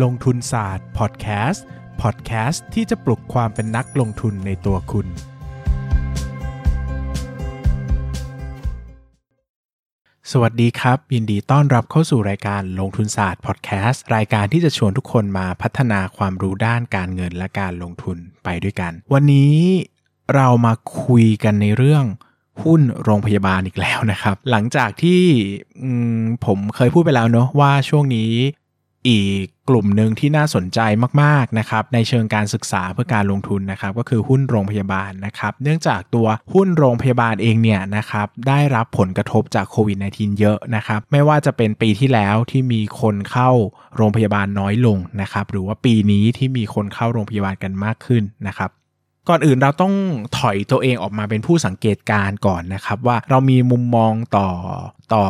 ลงทุนศาสตร์พอดแคสต์พอดแคสต์ที่จะปลุกความเป็นนักลงทุนในตัวคุณ สวัสดีครับ ยินดีต้อนรับเข้าสู่รายการลงทุนศาสตร์พอดแคสต์รายการที่จะชวนทุกคนมาพัฒนาความรู้ด้านการเงินและการลงทุนไปด้วยกัน วันนี้เรามาคุยกันในเรื่องหุ้นโรงพยาบาลอีกแล้วนะครับ หลังจากที่ผมเคยพูดไปแล้วเนอะว่าช่วงนี้ อีกกลุ่มหนึ่งที่น่าสนใจมากๆนะครับในเชิงการศึกษาเพื่อการลงทุนนะครับก็คือหุ้นโรงพยาบาลนะครับเนื่องจากตัวหุ้นโรงพยาบาลเองเนี่ยนะครับได้รับผลกระทบจากโควิด -19 เยอะนะครับไม่ว่าจะเป็นปีที่แล้วที่มีคนเข้าโรงพยาบาลน้อยลงนะครับหรือว่าปีนี้ที่มีคนเข้าโรงพยาบาลกันมากขึ้นนะครับ ก่อนอื่นเราต้องถอยตัวเองออกมาเป็นผู้สังเกตการก่อนนะครับ ว่าเรามีมุมมองต่อต่อ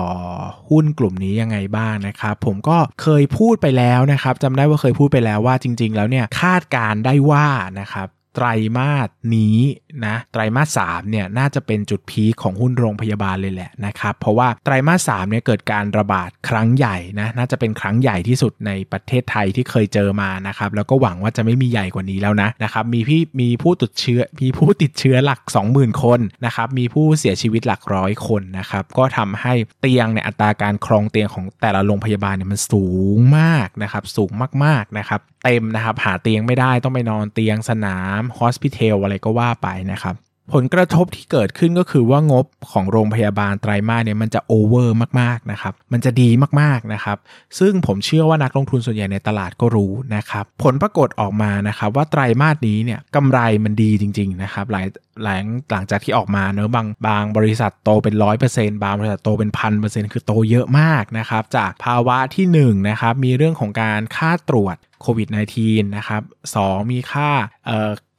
หุ้นกลุ่มนี้ยังไงบ้างนะครับ ผมก็เคยพูดไปแล้วนะครับจำได้ว่าเคยพูดไปแล้วว่าจริง ๆ แล้วเนี่ยคาดการได้ว่านะครับ ไตรมาสนี้นะไตรมาสสามเนี่ยน่าจะเป็นจุดพีคของหุ้นโรงพยาบาลเลยแหละนะครับเพราะว่าไตรมาสสามเนี่ยเกิดการระบาดครั้งใหญ่นะน่าจะเป็นครั้งใหญ่ที่สุดในประเทศไทยที่เคยเจอมานะครับแล้วก็หวังว่าจะไม่มีใหญ่กว่านี้แล้วนะนะครับมีพี่มีผู้ติดเชื้อมีผู้ติดเชื้อหลัก 20,000 คนนะครับมีผู้เสียชีวิตหลักร้อยคนนะครับก็ทำให้เตียงในอัตราการครองเตียงของแต่ละโรงพยาบาลเนี่ยมันสูงมากนะครับสูงมากๆนะครับเต็มนะครับหาเตียงไม่ได้ต้องไปนอนเตียงสนามฮอสพิทอลอะไรก็ว่าไปนะครับ ผลกระทบที่เกิดขึ้นก็คือว่างบของโรงพยาบาลไตรมาสเนี่ยมันจะโอเวอร์มากๆนะครับมันจะดีมากๆนะครับ ซึ่งผมเชื่อว่านักลงทุนส่วนใหญ่ในตลาดก็รู้นะครับผลปรากฏออกมานะครับว่าไตรมาสนี้เนี่ยกำไรมันดีจริงๆนะครับหลายหลังหลังจากที่ออกมาเนอะบางบางบริษัทโตเป็นร้อยเปอร์เซ็นต์บางบริษัทโตเป็นพันเปอร์เซ็นต์คือโตเยอะมากนะครับจากภาวะที่1นนะครับมีเรื่องของการค่าตรวจโควิด -19 นะครับ2มีค่า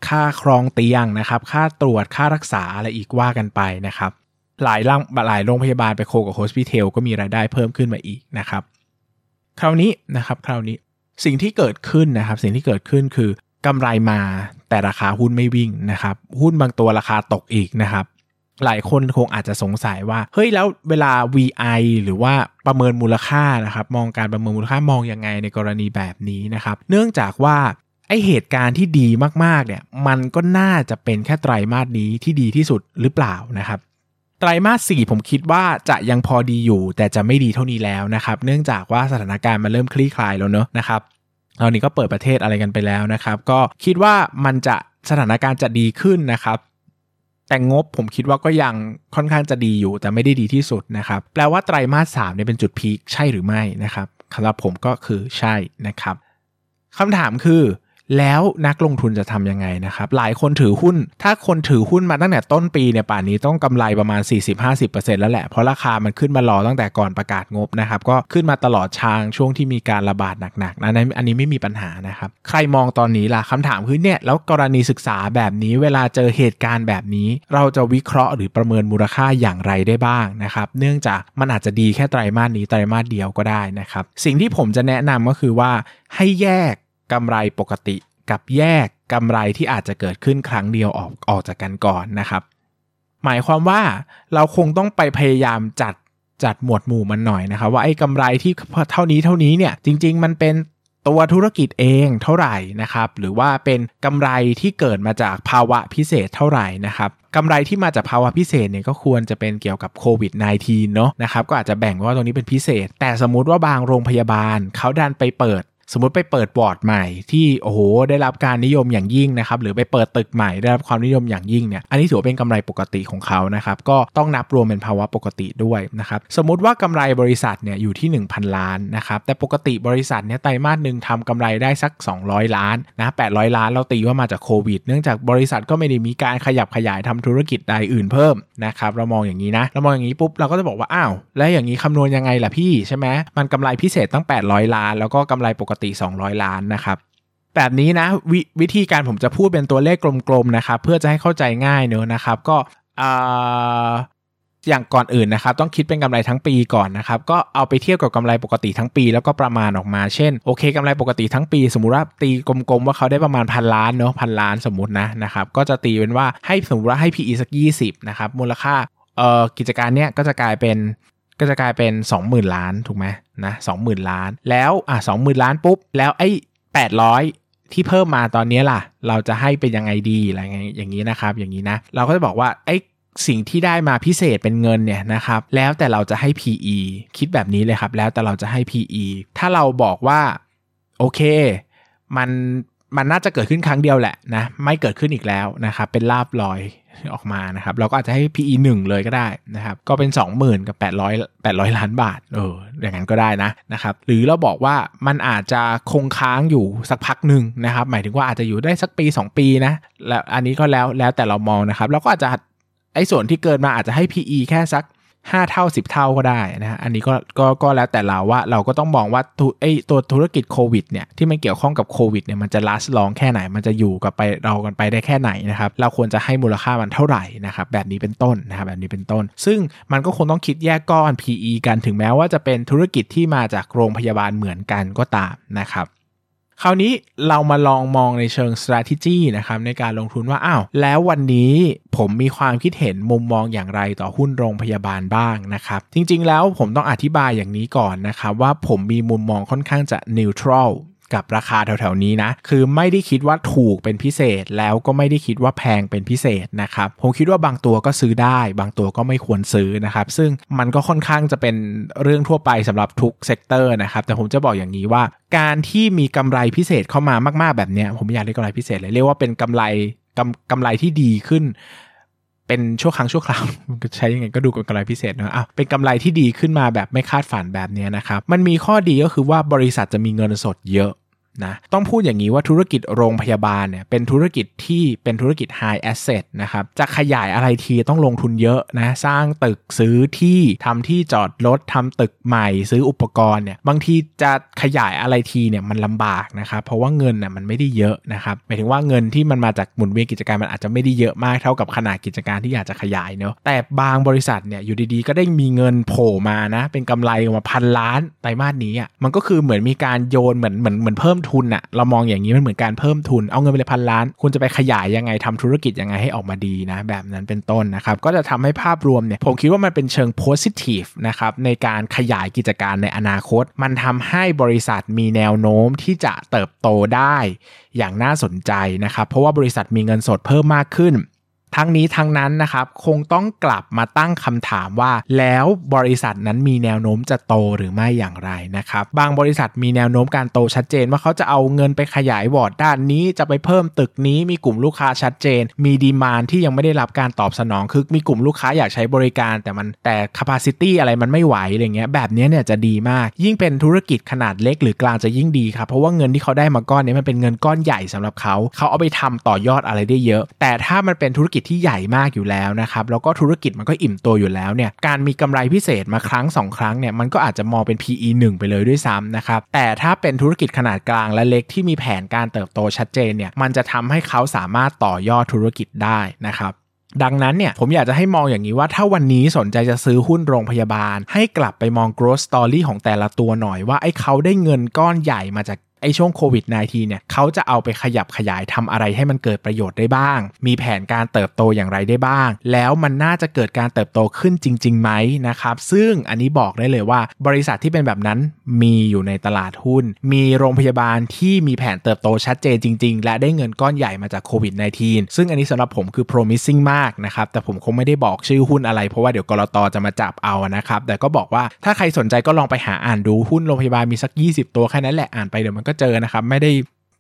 ค่าครองเตียงนะครับ ค่าตรวจค่ารักษาอะไรอีกว่ากันไปนะครับ หลายร่างหลายโรงพยาบาลไปโคกับโฮสพิเทลก็มีรายได้เพิ่มขึ้นมาอีกนะครับ คราวนี้นะครับคราวนี้สิ่งที่เกิดขึ้นนะครับ สิ่งที่เกิดขึ้นคือกำไรมาแต่ราคาหุ้นไม่วิ่งนะครับ หุ้นบางตัวราคาตกอีกนะครับหลายคนคงอาจจะสงสัยว่า เฮ้ยแล้วเวลา VI หรือว่าประเมินมูลค่านะครับ มองการประเมินมูลค่ามองยังไงในกรณีแบบนี้นะครับ เนื่องจากว่า ไอเหตุการณ์ที่ดีมากๆเนี่ยมันก็น่าจะเป็นแค่ไตรมาสนี้ที่ดีที่สุดหรือเปล่านะครับไตรมาสสี่ผมคิดว่าจะยังพอดีอยู่ แต่จะไม่ดีเท่านี้แล้วนะครับ เนื่องจากว่าสถานการณ์มันเริ่มคลี่คลายแล้วเนอะนะครับตอนนี้ก็เปิดประเทศอะไรกันไปแล้วนะครับ ก็คิดว่ามันจะสถานการณ์จะดีขึ้นนะครับ แต่งบผมคิดว่าก็ยังค่อนข้างจะดีอยู่ แต่ไม่ได้ดีที่สุดนะครับ แปลว่าไตรมาสสามเนี่ยเป็นจุดพีคใช่หรือไม่นะครับสำหรับผมก็คือใช่นะครับคำถามคือ แล้วนักลงทุนจะทำยังไงนะครับ หลายคนถือหุ้น ถ้าคนถือหุ้นมาตั้งแต่ต้นปีเนี่ยป่านนี้ต้องกำไรประมาณ 40-50%แล้วแหละ เพราะราคามันขึ้นมารอตั้งแต่ก่อนประกาศงบนะครับ ก็ขึ้นมาตลอดชางช่วงที่มีการระบาดหนักๆนะอันนี้ไม่มีปัญหานะครับ ใครมองตอนนี้ล่ะคำถามคือเนี่ย แล้วกรณีศึกษาแบบนี้เวลาเจอเหตุการณ์แบบนี้ เราจะวิเคราะห์หรือประเมินมูลค่าอย่างไรได้บ้างนะครับ เนื่องจากมันอาจจะดีแค่ไตรมาสนี้ไตรมาสเดียวก็ได้นะครับ สิ่งที่ผมจะแนะนำก็คือว่าให้แยก กำไรปกติกับแยกกำไรที่อาจจะเกิดขึ้นครั้งเดียวออกออกจากกันก่อนนะครับ หมายความว่าเราคงต้องไปพยายามจัดจัดหมวดหมู่มันหน่อยนะครับ ว่าไอ้กำไรที่เท่านี้เท่านี้เนี่ยจริง ๆ มันเป็นตัวธุรกิจเองเท่าไหร่นะครับ หรือว่าเป็นกำไรที่เกิดมาจากภาวะพิเศษเท่าไหร่นะครับกำไรที่มาจากภาวะพิเศษเนี่ยก็ควรจะเป็นเกี่ยวกับโควิด -19 เนาะนะครับก็อาจจะแบ่งว่าตรงนี้เป็นพิเศษ แต่สมมุติว่าบางโรงพยาบาลเขาดันไปเปิด สมมติไปเปิดบอร์ดใหม่ที่โอ้โหได้รับการนิยมอย่างยิ่งนะครับหรือไปเปิดตึกใหม่ได้รับความนิยมอย่างยิ่งเนี่ยอันนี้ถือว่าเป็นกำไรปกติของเขานะครับก็ต้องนับรวมเป็นภาวะปกติด้วยนะครับสมมุติว่ากำไรบริษัทเนี่ยอยู่ที่ 1,000 ล้านนะครับแต่ปกติบริษัทเนี่ยไตรมาสหนึ่งทำกำไรได้สัก 200 ล้านนะ800 ล้านเราตีว่ามาจากโควิด เนื่องจากบริษัทก็ไม่ได้มีการขยับขยายทำธุรกิจใดอื่นเพิ่มนะครับเรามองอย่างนี้นะเรามองอย่างนี้ปุ๊บเราก็จะบอกว่าอ้าวแล้วอย่างนี้คำนวณยังไงล่ะพี่ใช่ไหมมันกำไรพิเศษตั้ง 800 ล้าน แล้วก็กำไรปกติ200 ล้านนะครับ แบบนี้นะววิธีการผมจะพูดเป็นตัวเลขกลมๆนะครับ เพื่อจะให้เข้าใจง่ายเนอะนะครับ ก็อย่างก่อนอื่นนะครับ ต้องคิดเป็นกำไรทั้งปีก่อนนะครับ ก็เอาไปเทียบกับกำไรปกติทั้งปี แล้วก็ประมาณออกมาเช่นโอเคกำไรปกติทั้งปี สมมุติว่าตีกลมๆว่าเขาได้ประมาณพันล้านเนอะพันล้านสมมตินะนะครับก็จะตีเป็นว่าให้สมมติว่าให้ PE สัก 20 นะครับมูลค่าเอ่อกิจการเนี้ยก็จะกลายเป็น ก็จะกลายเป็น 20,000 ล้านถูกไหมนะ20,000ล้าน แล้วอะ20,000ล้านปุ๊บ แล้วไอ้800ที่เพิ่มมาตอนนี้ล่ะ เราจะให้เป็นยังไงดีอะไรอย่างนี้นะครับ อย่างนี้นะ เราก็จะบอกว่าไอ้สิ่งที่ได้มาพิเศษเป็นเงินเนี่ยนะครับ แล้วแต่เราจะให้ PE คิดแบบนี้เลยครับ แล้วแต่เราจะให้ PE ถ้าเราบอกว่าโอเค มันมันน่าจะเกิดขึ้นครั้งเดียวแหละนะ ไม่เกิดขึ้นอีกแล้วนะครับ เป็นลาบลอย ออกมานะครับเราก็อาจจะให้ PE 1 เลยก็ได้นะครับก็เป็น 20,000 กับ 800 800 ล้านบาทเอออย่างนั้นก็ได้นะนะครับหรือเราบอกว่ามันอาจจะคงค้างอยู่สักพักหนึ่งนะครับหมายถึงว่าอาจจะอยู่ได้สักปี 2 ปีนะแล้วอันนี้ก็แล้วแล้วแต่เรามองนะครับเราก็อาจจะไอ้ส่วนที่เกินมาอาจจะให้ PE แค่สัก 5 เท่า 10 เท่าก็ได้นะฮะอันนี้ก็ก็ก็แล้วแต่เราว่าเราก็ต้องมองว่าตัวไอตัวธุรกิจโควิดเนี่ยที่มันเกี่ยวข้องกับโควิดเนี่ยมันจะลัสลองแค่ไหน มันจะอยู่กับไปเรากันไปได้แค่ไหนนะครับเราควรจะให้มูลค่ามันเท่าไหร่นะครับแบบนี้เป็นต้นนะครับแบบนี้เป็นต้น ซึ่งมันก็คงต้องคิดแยกก้อน PE กันถึงแม้ว่าจะเป็นธุรกิจที่มาจากโรงพยาบาลเหมือนกันก็ตามนะครับ คราวนี้เรามาลองมองในเชิง strategy นะครับในการลงทุนว่าอ้าวแล้ววันนี้ผมมีความคิดเห็นมุมมองอย่างไรต่อหุ้นโรงพยาบาลบ้างนะครับ จริงๆแล้วผมต้องอธิบายอย่างนี้ก่อนนะครับว่าผมมีมุมมองค่อนข้างจะ neutral กับราคาแถวๆนี้นะ คือไม่ได้คิดว่าถูกเป็นพิเศษแล้วก็ไม่ได้คิดว่าแพงเป็นพิเศษนะครับ ผมคิดว่าบางตัวก็ซื้อได้ บางตัวก็ไม่ควรซื้อนะครับ ซึ่งมันก็ค่อนข้างจะเป็นเรื่องทั่วไปสำหรับทุก sector นะครับแต่ผมจะบอกอย่างนี้ว่า การที่มีกำไรพิเศษเข้ามามากๆแบบนี้ผมอยากเรียกกำไรพิเศษเลยเรียกว่าเป็นกำไรกำกำไรที่ดีขึ้นเป็นชั่วครั้งชั่วคราวใช้ยังไงก็ดูเป็นกำไรพิเศษนะอะเป็นกำไรที่ดีขึ้นมาแบบไม่คาดฝันแบบนี้นะครับ มันมีข้อดีก็คือว่าบริษัทจะมีเงินสดเยอะ นะต้องพูดอย่างนี้ว่าธุรกิจโรงพยาบาลเนี่ยเป็นธุรกิจที่เป็นธุรกิจ high asset นะครับจะขยายอะไรทีต้องลงทุนเยอะนะสร้างตึกซื้อที่ทำที่จอดรถทำตึกใหม่ซื้ออุปกรณ์เนี่ยบางทีจะขยายอะไรทีเนี่ยมันลำบากนะครับเพราะว่าเงินน่ยมันไม่ได้เยอะนะครับหมายถึงว่าเงินที่มันมาจากหมุนเวียนกิจการมันอาจจะไม่ได้เยอะมากเท่ากับขนาดกิจการที่อยากจะขยายเนาะแต่บางบริษัทเนี่ยอยู่ดีๆ ก็ได้มีเงินโผล่มานะเป็นกำไรออกมาพันล้านไตรมาสนี้อะมันก็คือเหมือนมีการโยนเหมือนเหมือนเหมือนเพิ่มทุนอะเรามองอย่างนี้มันเหมือนการเพิ่มทุน เอาเงินไปเลยพันล้าน คุณจะไปขยายยังไงทำธุรกิจยังไงให้ออกมาดีนะ แบบนั้นเป็นต้นนะครับ ก็จะทำให้ภาพรวมเนี่ย ผมคิดว่ามันเป็นเชิง positive นะครับในการขยายกิจการในอนาคต มันทำให้บริษัทมีแนวโน้มที่จะเติบโตได้อย่างน่าสนใจนะครับ เพราะว่าบริษัทมีเงินสดเพิ่มมากขึ้น ทั้งนี้ทั้งนั้นนะครับคงต้องกลับมาตั้งคำถามว่า แล้วบริษัทนั้นมีแนวโน้มจะโตหรือไม่อย่างไรนะครับบางบริษัทมีแนวโน้มการโตชัดเจนว่าเขาจะเอาเงินไปขยายวอร์ดด้านนี้จะไปเพิ่มตึกนี้มีกลุ่มลูกค้าชัดเจน มี demand ที่ยังไม่ได้รับการตอบสนองคือมีกลุ่มลูกค้าอยากใช้บริการ แต่มันแต่ capacity อะไรมันไม่ไหวอะไรเงี้ยแบบนี้เนี่ยจะดีมาก ยิ่งเป็นธุรกิจขนาดเล็กหรือกลางจะยิ่งดีครับเพราะว่าเงินที่เขาได้มาก้อนนี้มันเป็นเงินก้อนใหญ่สำหรับเขาเขาเอาไปทำต่อยอดอะไรได้เยอะ แต่ถ้ามันเป็นธุรกิจที่ใหญ่มากอยู่แล้วนะครับแล้วก็ธุรกิจมันก็อิ่มตัวอยู่แล้วเนี่ยการมีกำไรพิเศษมาครั้ง 2 ครั้งเนี่ยมันก็อาจจะมองเป็น PE 1 ไปเลยด้วยซ้ำนะครับแต่ถ้าเป็นธุรกิจขนาดกลางและเล็กที่มีแผนการเติบโตชัดเจนเนี่ยมันจะทำให้เขาสามารถต่อยอดธุรกิจได้นะครับดังนั้นเนี่ยผมอยากจะให้มองอย่างนี้ว่าถ้าวันนี้สนใจจะซื้อหุ้นโรงพยาบาล ให้กลับไปมอง growth story ของแต่ละตัวหน่อยว่าไอ้เขาได้เงินก้อนใหญ่มาจาก ไอช่วงโควิด -19 เนี่ยเขาจะเอาไปขยับขยายทำอะไรให้มันเกิดประโยชน์ได้บ้าง มีแผนการเติบโตอย่างไรได้บ้าง แล้วมันน่าจะเกิดการเติบโตขึ้นจริงๆไหมนะครับ ซึ่งอันนี้บอกได้เลยว่า บริษัทที่เป็นแบบนั้นมีอยู่ในตลาดหุ้น มีโรงพยาบาลที่มีแผนเติบโตชัดเจนจริง ๆ และได้เงินก้อนใหญ่มาจากโควิด -19 ซึ่งอันนี้สำหรับผมคือ promising มากนะครับ แต่ผมคงไม่ได้บอกชื่อหุ้นอะไร เพราะว่าเดี๋ยวกลตจะมาจับเอานะครับ แต่ก็บอกว่าถ้าใครสนใจก็ลองไปหาอ่านดูหุ้นโรงพยาบาลมีสัก 20 ตัวแค่นั้นแหละอ่านไปเดี๋ยวมันก็เจอนะครับ ไม่ได้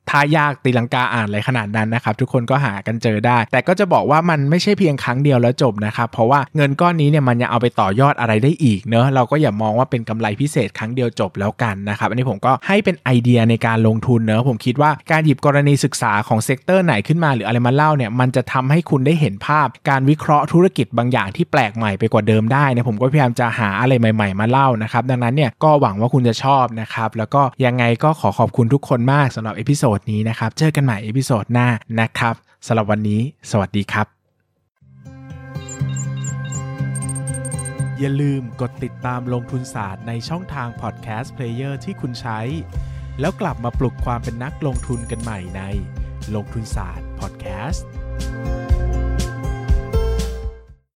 ท้ายากตีลังกาอ่านอะไรขนาดนั้นนะครับ ทุกคนก็หากันเจอได้ แต่ก็จะบอกว่ามันไม่ใช่เพียงครั้งเดียวแล้วจบนะครับ เพราะว่าเงินก้อนนี้เนี่ยมันยังเอาไปต่อยอดอะไรได้อีกเนอะเราก็อย่ามองว่าเป็นกำไรพิเศษครั้งเดียวจบแล้วกันนะครับ อันนี้ผมก็ให้เป็นไอเดียในการลงทุนเนอะผมคิดว่าการหยิบกรณีศึกษาของ sector ไหนขึ้นมาหรืออะไรมาเล่าเนี่ยมันจะทำให้คุณได้เห็นภาพ การวิเคราะห์ธุรกิจบางอย่างที่แปลกใหม่ไปกว่าเดิมได้นะผมก็พยายามจะหาอะไรใหม่ ๆ มาเล่านะครับดังนั้นเนี่ยก็หวังว่าคุณจะชอบนะครับแล้วก็ยังไงก็ขอขอบคุณทุกคนมากสำหรับ episode นี้นะครับ เจอกันใหม่ episode หน้านะครับสำหรับวันนี้ สวัสดีครับ อย่าลืมกดติดตามลงทุนศาสตร์ในช่องทางพอดแคสต์ player ที่คุณใช้ แล้วกลับมาปลุกความเป็นนักลงทุนกันใหม่ในลงทุนศาสตร์พอดแคสต์